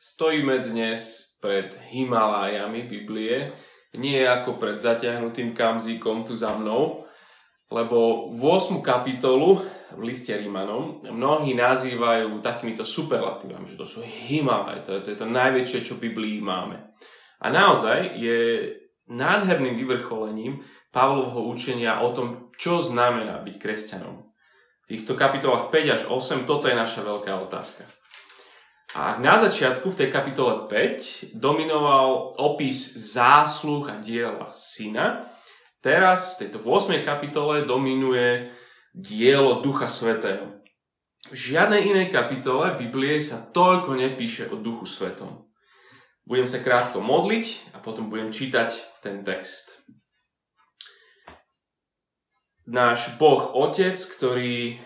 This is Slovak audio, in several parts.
Stojíme dnes pred Himalájami Biblie, nie ako pred zatiahnutým kamzíkom tu za mnou, lebo 8. kapitolu v liste Rímanom mnohí nazývajú takýmito superlatívami, že to sú Himalaj, to je, to je to najväčšie, čo v Biblii máme. A naozaj je nádherným vyvrcholením Pavlovho učenia o tom, čo znamená byť kresťanom. V týchto kapitolách 5 až 8 toto je naša veľká otázka. A na začiatku v tej kapitole 5 dominoval opis zásluh a diela syna, teraz v tejto 8. kapitole dominuje dielo Ducha Svetého. V žiadnej inej kapitole Biblie sa toľko nepíše o Duchu Svetom. Budem sa krátko modliť a potom budem čítať ten text. Náš Boh Otec, ktorý,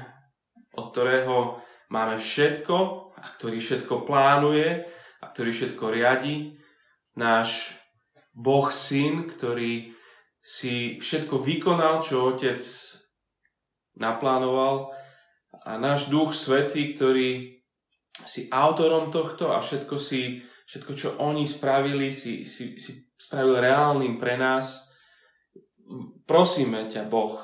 od ktorého máme všetko, ktorý všetko plánuje a ktorý všetko riadi. Náš Boh Syn, ktorý si všetko vykonal, čo Otec naplánoval. A náš Duch Svetý, ktorý si autorom tohto a všetko, si, všetko čo oni spravili, si, si, si spravil reálnym pre nás. Prosíme ťa, Boh,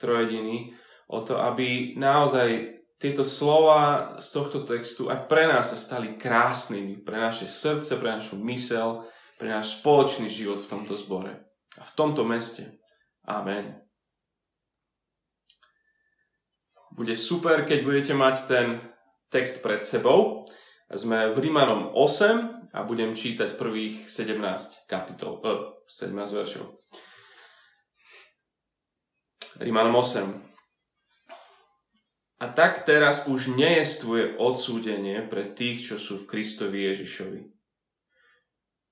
trojediný, o to, aby naozaj tieto slova z tohto textu aj pre nás sa stali krásnymi, pre naše srdce, pre našu mysel, pre náš spoločný život v tomto zbore a v tomto meste. Amen. Bude super, keď budete mať ten text pred sebou. Sme v Rímanom 8 a budem čítať prvých 17 kapitol, eh, 17 veršov. Rímanom 8. A tak teraz už nejestvuje odsúdenie pre tých, čo sú v Kristovi Ježišovi.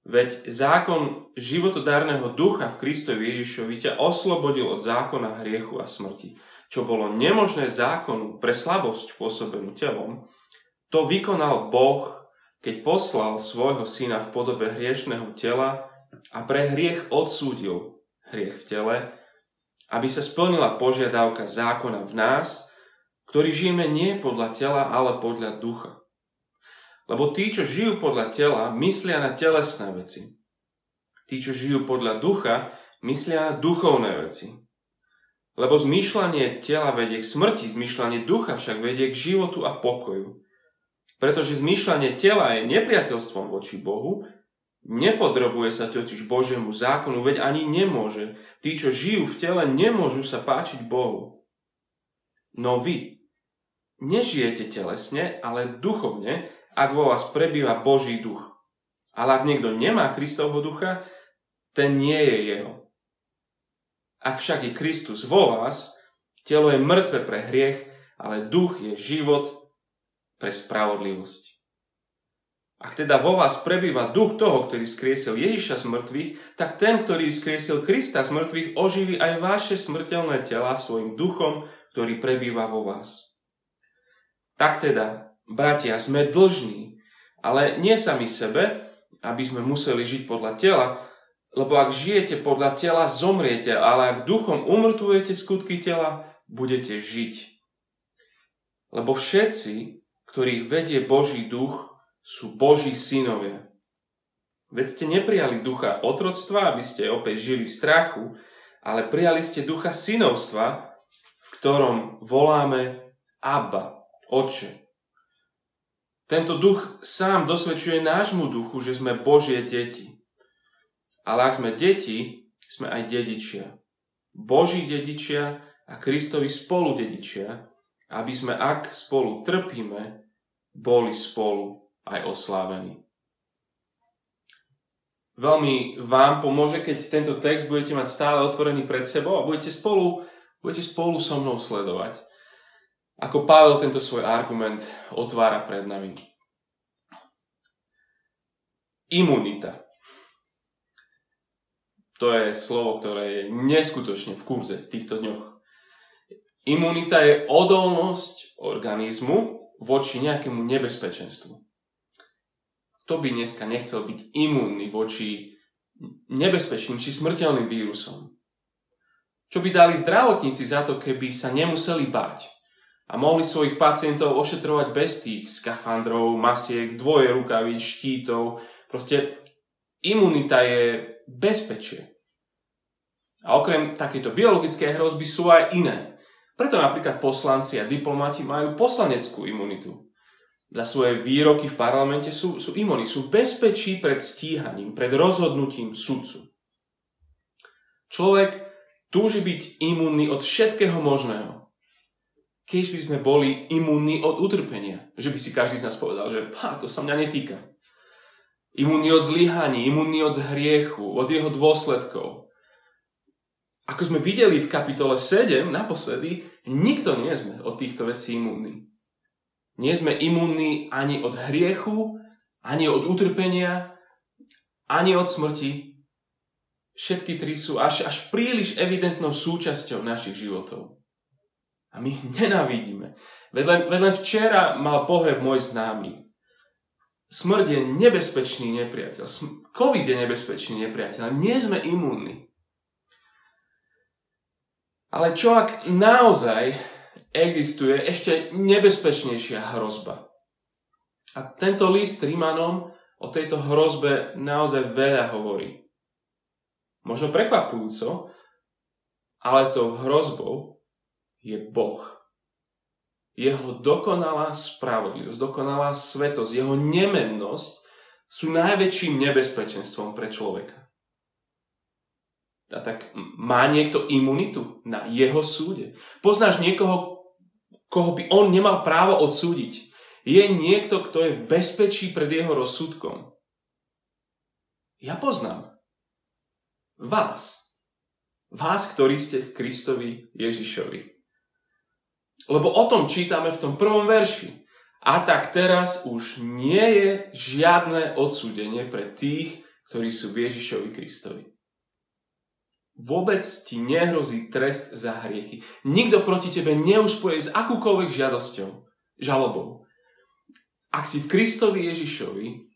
Veď zákon životodárneho ducha v Kristovi Ježišovi ťa oslobodil od zákona hriechu a smrti. Čo bolo nemožné zákonu pre slabosť pôsobenú telom, to vykonal Boh, keď poslal svojho syna v podobe hriešného tela a pre hriech odsúdil hriech v tele, aby sa splnila požiadavka zákona v nás – ktorí žijeme nie podľa tela, ale podľa ducha. Lebo tí, čo žijú podľa tela, myslia na telesné veci. Tí, čo žijú podľa ducha, myslia na duchovné veci. Lebo zmýšľanie tela vedie k smrti, zmýšľanie ducha však vedie k životu a pokoju. Pretože zmýšľanie tela je nepriateľstvom voči Bohu, nepodrobuje sa totiž Božiemu zákonu, veď ani nemôže. Tí, čo žijú v tele, nemôžu sa páčiť Bohu. No vy, nežijete telesne, ale duchovne, ak vo vás prebýva Boží duch. Ale ak niekto nemá Kristovho ducha, ten nie je jeho. Ak však je Kristus vo vás, telo je mŕtve pre hriech, ale duch je život pre spravodlivosť. Ak teda vo vás prebýva duch toho, ktorý skriesil Ježiša z mŕtvych, tak ten, ktorý skriesil Krista z mŕtvych, oživí aj vaše smrteľné tela svojim duchom, ktorý prebýva vo vás. Tak teda, bratia, sme dlžní, ale nie sami sebe, aby sme museli žiť podľa tela, lebo ak žijete podľa tela, zomriete, ale ak duchom umrtujete skutky tela, budete žiť. Lebo všetci, ktorých vedie Boží duch, sú Boží synovia. Veď ste neprijali ducha otroctva, aby ste opäť žili v strachu, ale prijali ste ducha synovstva, v ktorom voláme Abba, Oče. Tento duch sám dosvedčuje nášmu duchu, že sme Božie deti. Ale ak sme deti, sme aj dedičia. Boží dedičia a Kristovi spolu dedičia, aby sme, ak spolu trpíme, boli spolu aj oslávení. Veľmi vám pomôže, keď tento text budete mať stále otvorený pred sebou a budete spolu, budete spolu so mnou sledovať ako Pavel tento svoj argument otvára pred nami. Imunita. To je slovo, ktoré je neskutočne v kurze v týchto dňoch. Imunita je odolnosť organizmu voči nejakému nebezpečenstvu. Kto by dneska nechcel byť imúnny voči nebezpečným či smrteľným vírusom? Čo by dali zdravotníci za to, keby sa nemuseli báť? A mohli svojich pacientov ošetrovať bez tých skafandrov, masiek, dvoje rukavíc, štítov. Proste imunita je bezpečie. A okrem takéto biologické hrozby sú aj iné. Preto napríklad poslanci a diplomati majú poslaneckú imunitu. Za svoje výroky v parlamente sú, sú imuni, sú bezpečí pred stíhaním, pred rozhodnutím sudcu. Človek túži byť imunný od všetkého možného keď by sme boli imunní od utrpenia. Že by si každý z nás povedal, že ha, to sa mňa netýka. Imunní od zlyhaní, imunní od hriechu, od jeho dôsledkov. Ako sme videli v kapitole 7 naposledy, nikto nie sme od týchto vecí imunní. Nie sme imunní ani od hriechu, ani od utrpenia, ani od smrti. Všetky tri sú až, až príliš evidentnou súčasťou našich životov. A my ich nenávidíme. Veď len, včera mal pohreb môj známy. Smrť je nebezpečný nepriateľ. Covid je nebezpečný nepriateľ. Nie sme imúnni. Ale čo ak naozaj existuje ešte nebezpečnejšia hrozba? A tento list Rímanom o tejto hrozbe naozaj veľa hovorí. Možno prekvapujúco, ale to hrozbou je Boh. Jeho dokonalá spravodlivosť, dokonalá svetosť, jeho nemennosť sú najväčším nebezpečenstvom pre človeka. A tak má niekto imunitu na jeho súde? Poznáš niekoho, koho by on nemal právo odsúdiť? Je niekto, kto je v bezpečí pred jeho rozsudkom? Ja poznám. Vás. Vás, ktorí ste v Kristovi Ježišovi. Lebo o tom čítame v tom prvom verši. A tak teraz už nie je žiadne odsúdenie pre tých, ktorí sú v Ježišovi Kristovi. Vôbec ti nehrozí trest za hriechy. Nikto proti tebe neuspoje s akúkoľvek žiadosťou, žalobou. Ak si v Kristovi Ježišovi,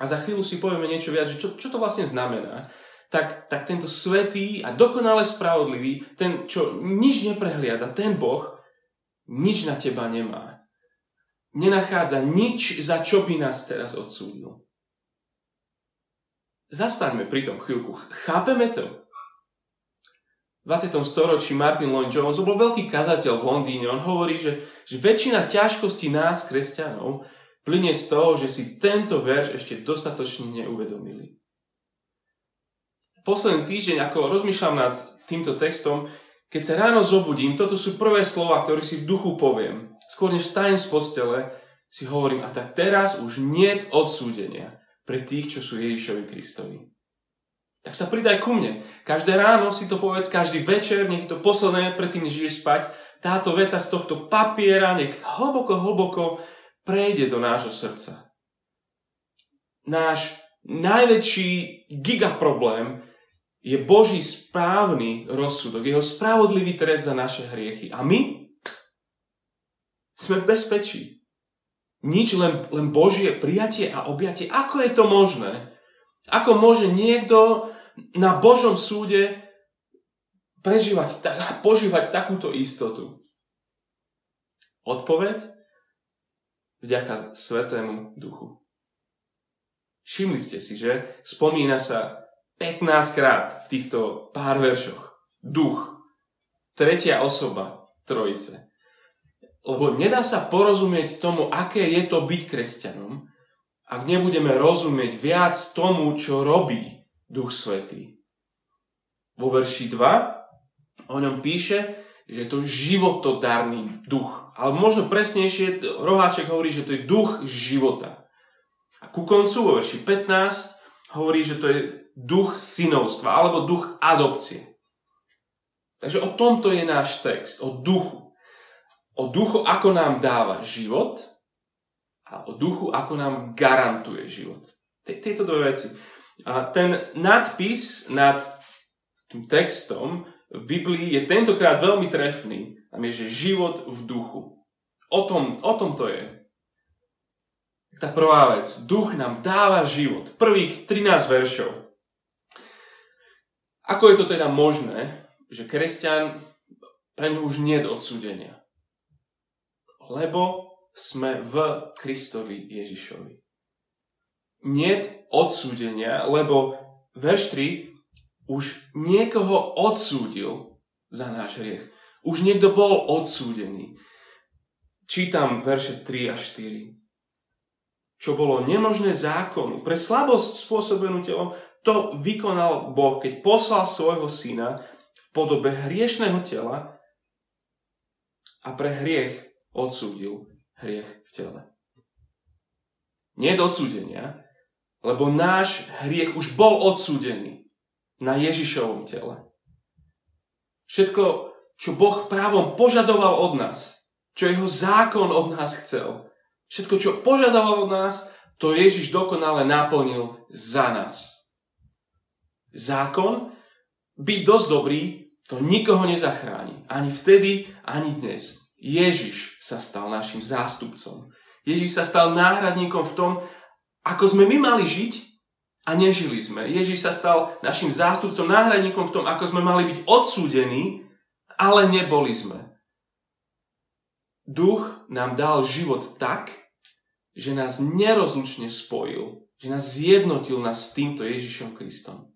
a za chvíľu si povieme niečo viac, že čo, čo to vlastne znamená, tak, tak tento svetý a dokonale spravodlivý, ten, čo nič neprehliada, ten Boh, nič na teba nemá. Nenachádza nič, za čo by nás teraz odsúdil. Zastaňme pri tom chvíľku. Chápeme to? V 20. storočí Martin Lloyd Jones bol veľký kazateľ v Londýne. On hovorí, že, že väčšina ťažkostí nás, kresťanov, plyne z toho, že si tento verš ešte dostatočne neuvedomili. Posledný týždeň, ako rozmýšľam nad týmto textom, keď sa ráno zobudím, toto sú prvé slova, ktoré si v duchu poviem. Skôr než stajem z postele, si hovorím, a tak teraz už nie odsúdenia pre tých, čo sú Ježišovi Kristovi. Tak sa pridaj ku mne. Každé ráno si to povedz, každý večer, nech to posledné, predtým, než ideš spať, táto veta z tohto papiera, nech hlboko, hlboko prejde do nášho srdca. Náš najväčší gigaproblém je Boží správny rozsudok, jeho spravodlivý trest za naše hriechy. A my sme v bezpečí. Nič, len, len Božie prijatie a objatie. Ako je to možné? Ako môže niekto na Božom súde prežívať, požívať takúto istotu? Odpoveď? Vďaka Svetému Duchu. Všimli ste si, že spomína sa 15 krát v týchto pár veršoch. Duch. Tretia osoba trojice. Lebo nedá sa porozumieť tomu, aké je to byť kresťanom, ak nebudeme rozumieť viac tomu, čo robí Duch Svetý. Vo verši 2 o ňom píše, že je to životodarný duch. Ale možno presnejšie, Roháček hovorí, že to je duch života. A ku koncu vo verši 15 hovorí, že to je duch synovstva alebo duch adopcie. Takže o tomto je náš text, o duchu. O duchu, ako nám dáva život a o duchu, ako nám garantuje život. Tieto dve veci. A ten nadpis nad tým textom v Biblii je tentokrát veľmi trefný. Tam je, že život v duchu. O tom, o tom to je. Tá prvá vec. Duch nám dáva život. Prvých 13 veršov. Ako je to teda možné, že kresťan, pre neho už nie je odsúdenia? Lebo sme v Kristovi Ježišovi. Nie odsúdenia, lebo verš 3 už niekoho odsúdil za náš hriech. Už niekto bol odsúdený. Čítam verše 3 a 4. Čo bolo nemožné zákonu, pre slabosť spôsobenú telom, to vykonal Boh, keď poslal svojho syna v podobe hriešného tela a pre hriech odsúdil hriech v tele. Nie do odsúdenia, lebo náš hriech už bol odsúdený na Ježišovom tele. Všetko, čo Boh právom požadoval od nás, čo jeho zákon od nás chcel, všetko, čo požadoval od nás, to Ježiš dokonale naplnil za nás. Zákon, byť dosť dobrý, to nikoho nezachráni. Ani vtedy, ani dnes. Ježiš sa stal našim zástupcom. Ježiš sa stal náhradníkom v tom, ako sme my mali žiť a nežili sme. Ježiš sa stal našim zástupcom, náhradníkom v tom, ako sme mali byť odsúdení, ale neboli sme. Duch nám dal život tak, že nás nerozlučne spojil, že nás zjednotil nás s týmto Ježišom Kristom.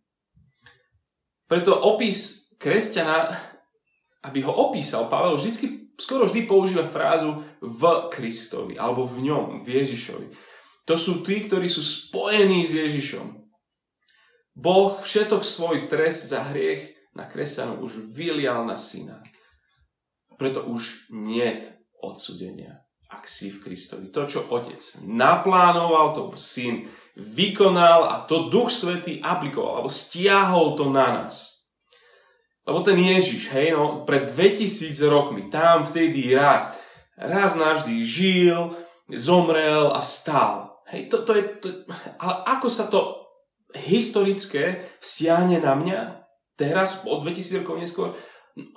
Preto opis kresťana, aby ho opísal, Pavel vždy, skoro vždy používa frázu v Kristovi, alebo v ňom, v Ježišovi. To sú tí, ktorí sú spojení s Ježišom. Boh všetok svoj trest za hriech na kresťanov už vylial na syna. Preto už nie odsudenia, ak si v Kristovi. To, čo otec naplánoval, to syn vykonal a to duch svetý aplikoval, alebo stiahol to na nás. Lebo ten Ježiš, hej, no, pred 2000 rokmi, tam vtedy raz, raz navždy žil, zomrel a vstal. Hej, to, to je, to, ale ako sa to historické vzťahne na mňa teraz, o 2000 rokov neskôr,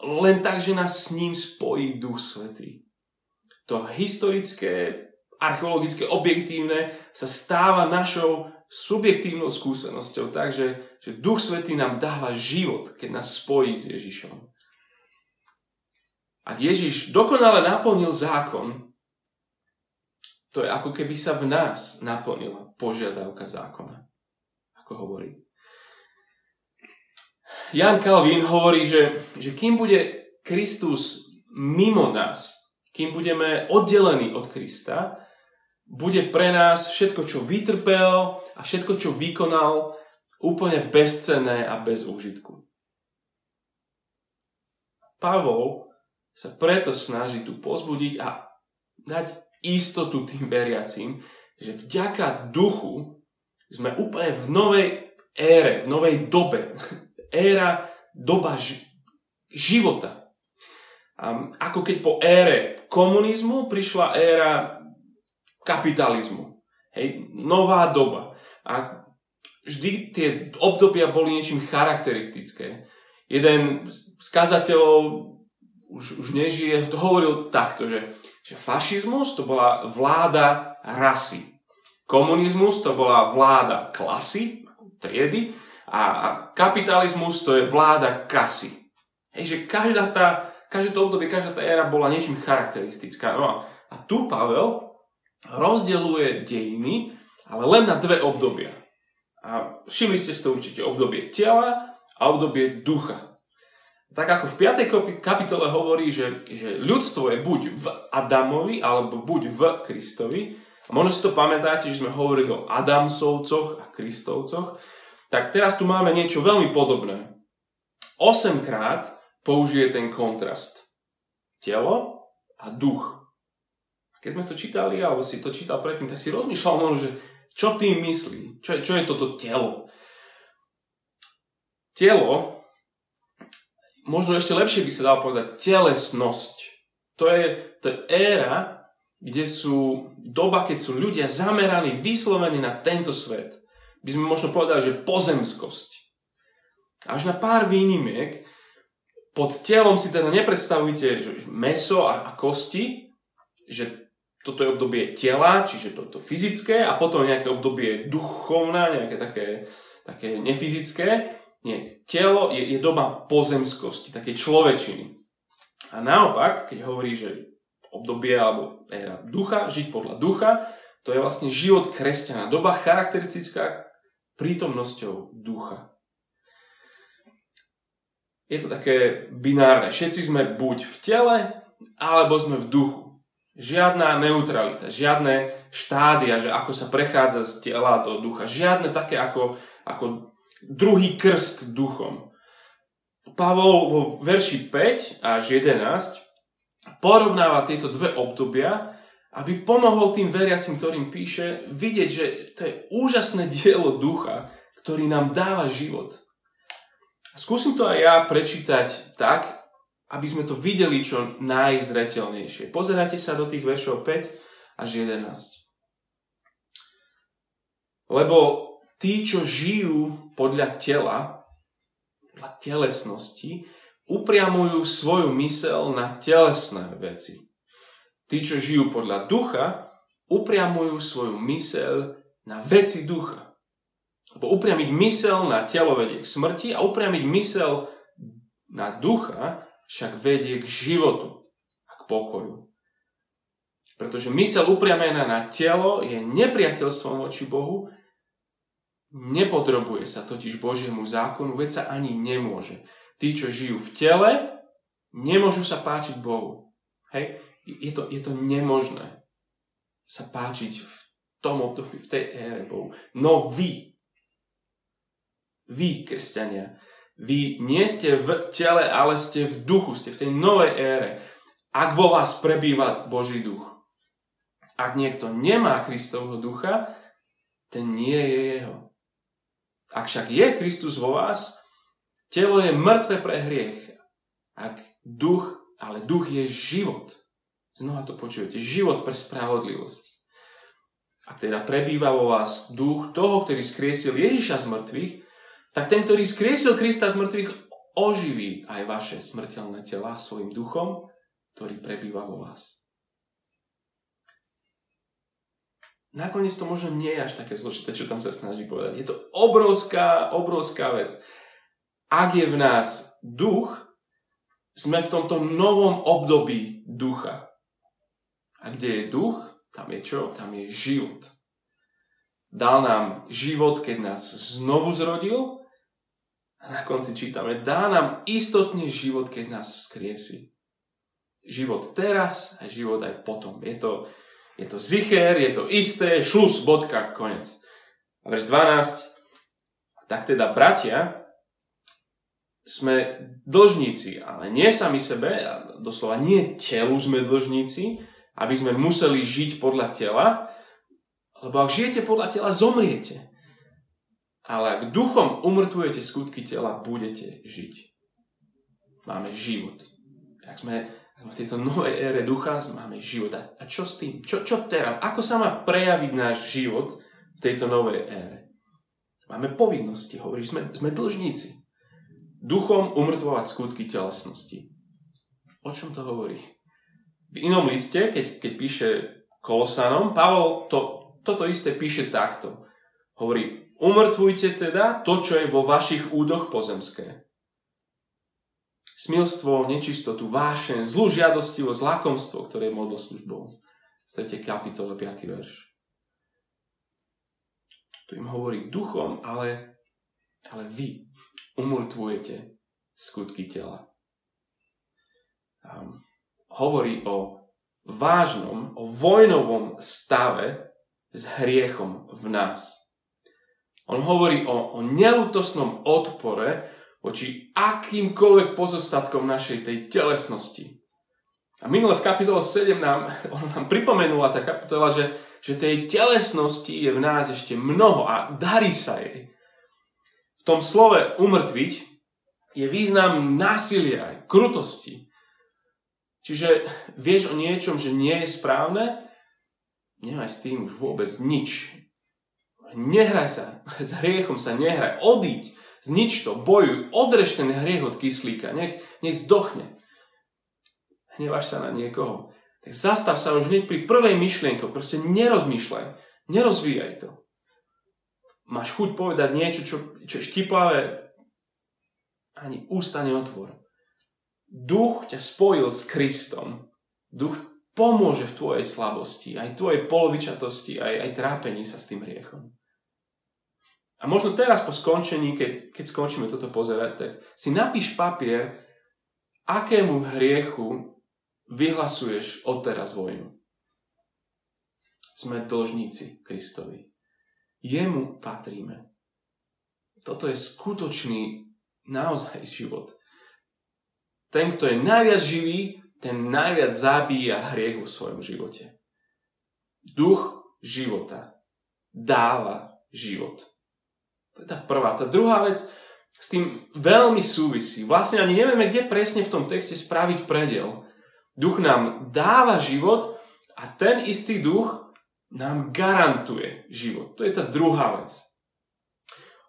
len tak, že nás s ním spojí Duch Svetý. To historické, archeologické, objektívne sa stáva našou subjektívnou skúsenosťou, takže že Duch Svetý nám dáva život, keď nás spojí s Ježišom. Ak Ježiš dokonale naplnil zákon, to je ako keby sa v nás naplnila požiadavka zákona. Ako hovorí. Jan Calvin hovorí, že, že kým bude Kristus mimo nás, kým budeme oddelení od Krista, bude pre nás všetko, čo vytrpel a všetko, čo vykonal, úplne bezcenné a bez úžitku. Pavol sa preto snaží tu pozbudiť a dať istotu tým veriacim, že vďaka duchu sme úplne v novej ére, v novej dobe. Éra, doba života. Um, ako keď po ére komunizmu prišla éra kapitalizmu. Hej, nová doba. A vždy tie obdobia boli niečím charakteristické. Jeden z kazateľov už, už nežije, to hovoril takto, že že fašizmus to bola vláda rasy. Komunizmus to bola vláda klasy, triedy a, kapitalizmus to je vláda kasy. Hej, že každá tá, každé to obdobie, každá tá éra bola niečím charakteristická. No a, tu Pavel rozdeluje dejiny, ale len na dve obdobia. A všimli ste si to určite obdobie tela a obdobie ducha tak ako v 5. kapitole hovorí, že, že ľudstvo je buď v Adamovi, alebo buď v Kristovi. A možno si to pamätáte, že sme hovorili o Adamsovcoch a Kristovcoch. Tak teraz tu máme niečo veľmi podobné. 8 krát použije ten kontrast. Telo a duch. A keď sme to čítali, alebo si to čítal predtým, tak si rozmýšľal že čo tým myslí? Čo je, čo je toto telo? Telo možno ešte lepšie by sa dalo povedať, telesnosť. To je, to je éra, kde sú doba, keď sú ľudia zameraní, vyslovení na tento svet. By sme možno povedali, že pozemskosť. Až na pár výnimiek, pod telom si teda nepredstavujte že meso a, a kosti, že toto je obdobie tela, čiže toto fyzické a potom nejaké obdobie duchovná, nejaké také, také nefyzické nie, telo je, je doba pozemskosti, takej človečiny. A naopak, keď hovorí, že obdobie alebo éra ducha, žiť podľa ducha, to je vlastne život kresťana. Doba charakteristická prítomnosťou ducha. Je to také binárne. Všetci sme buď v tele, alebo sme v duchu. Žiadna neutralita, žiadne štádia, že ako sa prechádza z tela do ducha. Žiadne také ako, ako druhý krst duchom. Pavol vo verši 5 až 11 porovnáva tieto dve obdobia aby pomohol tým veriacim, ktorým píše, vidieť, že to je úžasné dielo ducha, ktorý nám dáva život. Skúsim to aj ja prečítať tak, aby sme to videli čo najzretelnejšie. Pozerajte sa do tých veršov 5 až 11. Lebo tí, čo žijú podľa tela, podľa telesnosti, upriamujú svoju mysel na telesné veci. Tí, čo žijú podľa ducha, upriamujú svoju mysel na veci ducha. Lebo upriamiť mysel na telo vedie k smrti a upriamiť mysel na ducha však vedie k životu a k pokoju. Pretože mysel upriamená na telo je nepriateľstvom voči Bohu, nepodrobuje sa totiž Božiemu zákonu, veď sa ani nemôže. Tí, čo žijú v tele, nemôžu sa páčiť Bohu. Hej? je to, je to nemožné sa páčiť v tom období, v tej ére Bohu. No vy, vy, kresťania, vy nie ste v tele, ale ste v duchu, ste v tej novej ére. Ak vo vás prebýva Boží duch. Ak niekto nemá Kristovho ducha, ten nie je jeho. Ak však je Kristus vo vás, telo je mŕtve pre hriech. Ak duch, ale duch je život. Znova to počujete. Život pre spravodlivosť. Ak teda prebýva vo vás duch toho, ktorý skriesil Ježiša z mŕtvych, tak ten, ktorý skriesil Krista z mŕtvych, oživí aj vaše smrteľné tela svojim duchom, ktorý prebýva vo vás. Nakoniec to možno nie je až také zložité, čo tam sa snaží povedať. Je to obrovská, obrovská vec. Ak je v nás duch, sme v tomto novom období ducha. A kde je duch, tam je čo? Tam je život. Dal nám život, keď nás znovu zrodil. A na konci čítame, dá nám istotne život, keď nás vzkriesi. Život teraz a život aj potom. Je to, je to zicher, je to isté, šlus, bodka, konec. A verš 12. Tak teda, bratia, sme dlžníci, ale nie sami sebe, doslova nie telu sme dlžníci, aby sme museli žiť podľa tela, lebo ak žijete podľa tela, zomriete. Ale ak duchom umrtvujete skutky tela, budete žiť. Máme život. Ak sme v tejto novej ére ducha, máme život. A čo s tým? Čo, čo teraz? Ako sa má prejaviť náš život v tejto novej ére? Máme povinnosti, hovorí, sme, sme dlžníci. Duchom umrtvovať skutky telesnosti. O čom to hovorí? v inom liste, keď, keď píše Kolosánom, Pavol to, toto isté píše takto. Hovorí, umrtvujte teda to, čo je vo vašich údoch pozemské. Smilstvo, nečistotu, vášen, zlú žiadostivosť, lakomstvo, ktoré je modloslužbou. 3. kapitole 5. verš. Tu im hovorí duchom, ale, ale vy umrtvujete skutky tela. Um, hovorí o vážnom, o vojnovom stave s hriechom v nás. On hovorí o, o nelutosnom odpore voči akýmkoľvek pozostatkom našej tej telesnosti. A minule v kapitole 7 nám, on nám pripomenula tá kapitola, že, že tej telesnosti je v nás ešte mnoho a darí sa jej. V tom slove umrtviť je význam násilia krutosti. Čiže vieš o niečom, že nie je správne, nemaj s tým už vôbec nič. Nehraj sa, s hriechom sa nehraj, odíď, znič to, bojuj, odrež ten hriech od kyslíka, nech, nech zdochne. Hneváš sa na niekoho. Tak zastav sa už hneď pri prvej myšlienke, proste nerozmýšľaj, nerozvíjaj to. Máš chuť povedať niečo, čo, čo štiplavé, ani ústa neotvor. Duch ťa spojil s Kristom. Duch pomôže v tvojej slabosti, aj tvojej polovičatosti, aj, aj trápení sa s tým hriechom. A možno teraz po skončení, keď, keď skončíme toto pozerať, tak si napíš papier, akému hriechu vyhlasuješ odteraz vojnu. Sme dlžníci Kristovi. Jemu patríme. Toto je skutočný naozaj život. Ten, kto je najviac živý, ten najviac zabíja hriech vo svojom živote. Duch života dáva život. To je tá prvá. Tá druhá vec s tým veľmi súvisí. Vlastne ani nevieme, kde presne v tom texte spraviť predel. Duch nám dáva život a ten istý duch nám garantuje život. To je tá druhá vec.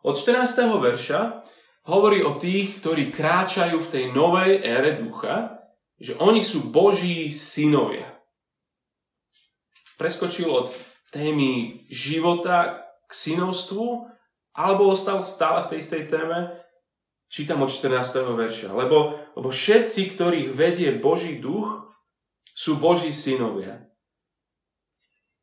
Od 14. verša hovorí o tých, ktorí kráčajú v tej novej ére ducha, že oni sú Boží synovia. Preskočil od témy života k synovstvu, alebo ostal stále v tej istej téme, čítam od 14. verša. Lebo, lebo všetci, ktorých vedie Boží duch, sú Boží synovia.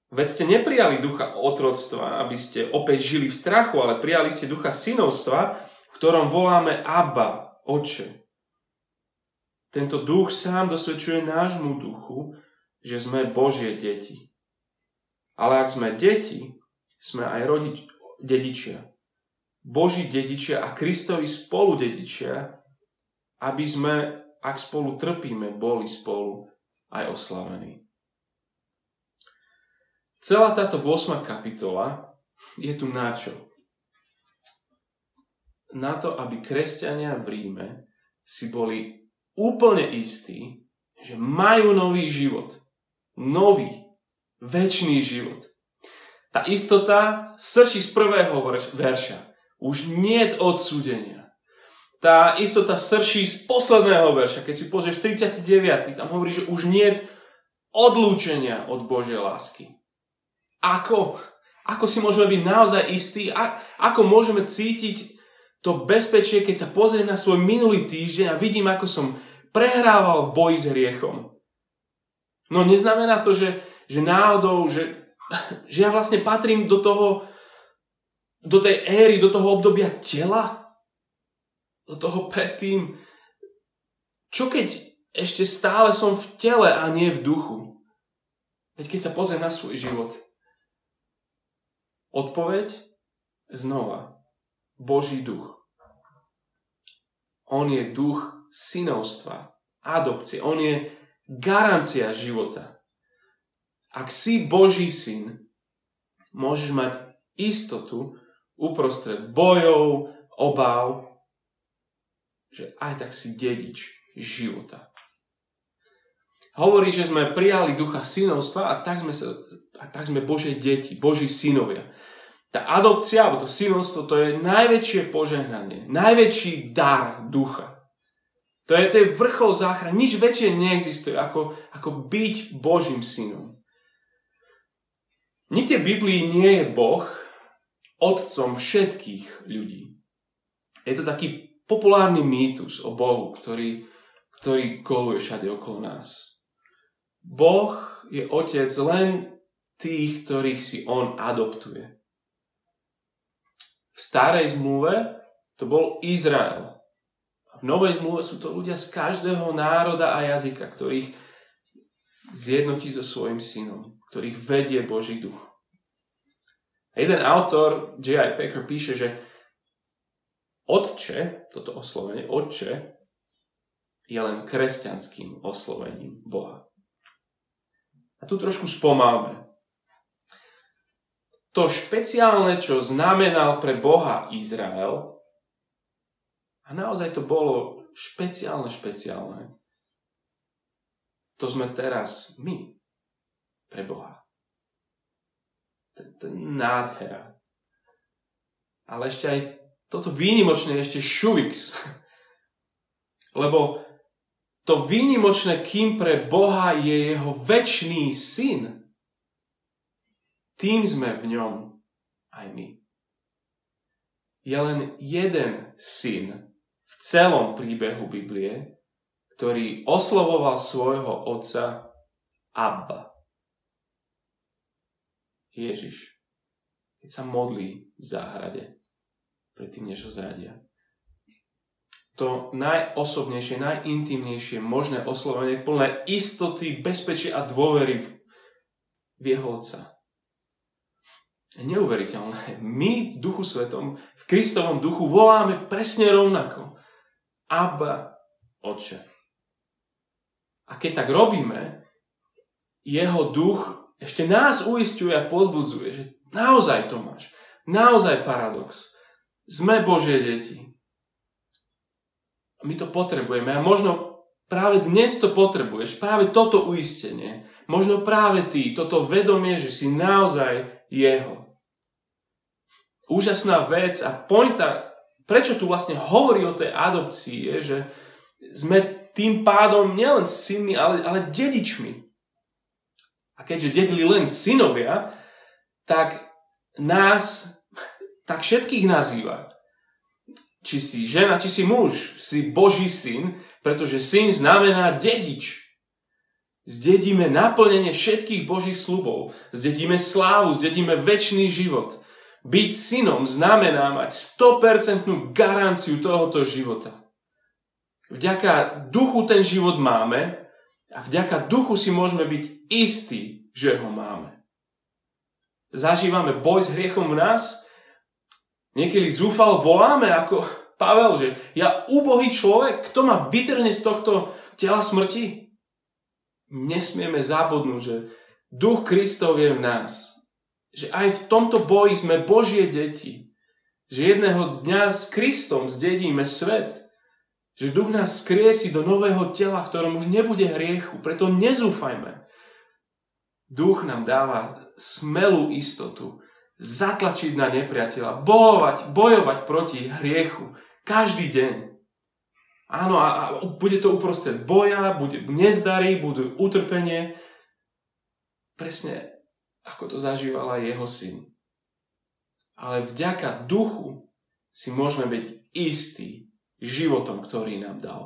Veď ste neprijali ducha otroctva, aby ste opäť žili v strachu, ale prijali ste ducha synovstva, v ktorom voláme Abba, Oče. Tento duch sám dosvedčuje nášmu duchu, že sme Božie deti. Ale ak sme deti, sme aj rodič, dedičia. Boží dedičia a Kristovi spolu dedičia, aby sme, ak spolu trpíme, boli spolu aj oslavení. Celá táto 8. kapitola je tu na čo? Na to, aby kresťania v Ríme si boli úplne istí, že majú nový život. Nový, väčší život. Tá istota srší z prvého verša. Už nie odsúdenia. Tá istota srší z posledného verša. Keď si pozrieš 39. tam hovorí, že už nie odlúčenia od Božej lásky. Ako? Ako si môžeme byť naozaj istí? A, ako môžeme cítiť to bezpečie, keď sa pozriem na svoj minulý týždeň a vidím, ako som prehrával v boji s hriechom. No neznamená to, že, že náhodou, že, že ja vlastne patrím do toho, do tej éry, do toho obdobia tela, do toho predtým. Čo keď ešte stále som v tele a nie v duchu? Veď keď sa pozriem na svoj život, Odpoveď? Znova. Boží duch. On je duch synovstva, adopcie. On je garancia života. Ak si Boží syn, môžeš mať istotu uprostred bojov, obáv, že aj tak si dedič života. Hovorí, že sme prijali ducha synovstva a tak sme, sa, a tak sme Božie deti, Boží synovia. Tá adopcia, alebo to synovstvo, to je najväčšie požehnanie, najväčší dar ducha. To je, to vrchol záchrany. Nič väčšie neexistuje, ako, ako byť Božím synom. Nikde v Biblii nie je Boh otcom všetkých ľudí. Je to taký populárny mýtus o Bohu, ktorý, ktorý koluje všade okolo nás. Boh je otec len tých, ktorých si on adoptuje. V starej zmluve to bol Izrael. V novej zmluve sú to ľudia z každého národa a jazyka, ktorých zjednotí so svojim synom, ktorých vedie Boží duch. A jeden autor, J.I. Packer, píše, že Otče, toto oslovenie, Otče, je len kresťanským oslovením Boha. A tu trošku spomalme. To špeciálne, čo znamenal pre Boha Izrael, a naozaj to bolo špeciálne, špeciálne, to sme teraz my pre Boha. To je nádhera. Ale ešte aj toto výnimočné, ešte šuvix. Lebo to výnimočné, kým pre Boha je jeho väčší syn, tým sme v ňom aj my. Je len jeden syn v celom príbehu Biblie, ktorý oslovoval svojho otca Abba. Ježiš, keď sa modlí v záhrade, predtým než ho zradia. To najosobnejšie, najintimnejšie možné oslovenie, plné istoty, bezpečia a dôvery v, jeho Otca. Neuveriteľné. My v Duchu Svetom, v Kristovom duchu voláme presne rovnako. Abba, Oče. A keď tak robíme, jeho duch ešte nás uistuje a pozbudzuje, že naozaj to máš. Naozaj paradox. Sme Božie deti. My to potrebujeme. A možno práve dnes to potrebuješ. Práve toto uistenie. Možno práve ty, toto vedomie, že si naozaj jeho. Úžasná vec a pointa, prečo tu vlastne hovorí o tej adopcii, je, že sme tým pádom nielen synmi, ale, ale dedičmi. A keďže dedili len synovia, tak nás, tak všetkých nazýva. Či si žena, či si muž, si Boží syn, pretože syn znamená dedič. Zdedíme naplnenie všetkých Božích slubov. Zdedíme slávu, zdedíme väčší život. Byť synom znamená mať 100% garanciu tohoto života. Vďaka duchu ten život máme a vďaka duchu si môžeme byť istí, že ho máme. Zažívame boj s hriechom v nás. Niekedy zúfal voláme ako Pavel, že ja úbohý človek, kto ma vytrhne z tohto tela smrti? Nesmieme zabudnúť, že duch Kristov je v nás. Že aj v tomto boji sme Božie deti. Že jedného dňa s Kristom zdedíme svet. Že duch nás skriesi do nového tela, v ktorom už nebude hriechu. Preto nezúfajme. Duch nám dáva smelú istotu zatlačiť na nepriateľa, bojovať, bojovať proti hriechu každý deň. Áno, a, a bude to uprostred boja, bude nezdary, budú utrpenie. Presne ako to zažíval aj jeho syn. Ale vďaka duchu si môžeme byť istí, životom, ktorý nám dal.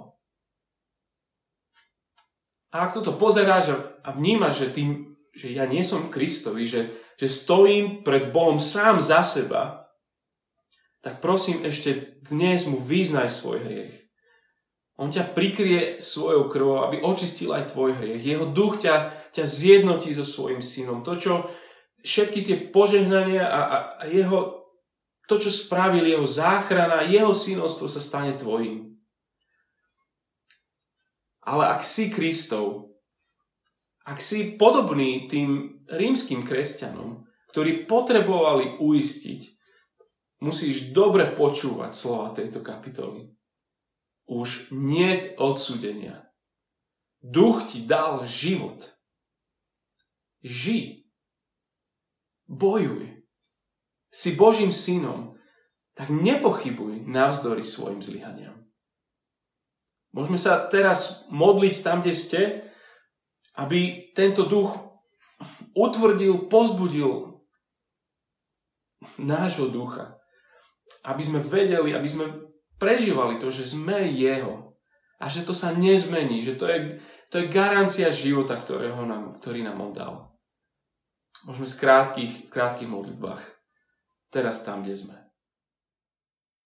A ak toto pozeráš a vnímaš, že, tým, že ja nie som v Kristovi, že, že stojím pred Bohom sám za seba, tak prosím ešte dnes mu vyznaj svoj hriech. On ťa prikrie svojou krvou, aby očistil aj tvoj hriech. Jeho duch ťa, ťa zjednotí so svojim synom. To, čo všetky tie požehnania a, a, a jeho to, čo spravil jeho záchrana, jeho synovstvo sa stane tvojim. Ale ak si Kristov, ak si podobný tým rímským kresťanom, ktorí potrebovali uistiť, musíš dobre počúvať slova tejto kapitoly. Už nie odsudenia. Duch ti dal život. Ži. Bojuj si Božím synom, tak nepochybuj navzdory svojim zlyhaniam. Môžeme sa teraz modliť tam, kde ste, aby tento duch utvrdil, pozbudil nášho ducha. Aby sme vedeli, aby sme prežívali to, že sme jeho a že to sa nezmení, že to je, to je garancia života, ktorého nám, ktorý nám on dal. Môžeme z krátkých, v krátkých modlitbách teraz tam, kde sme.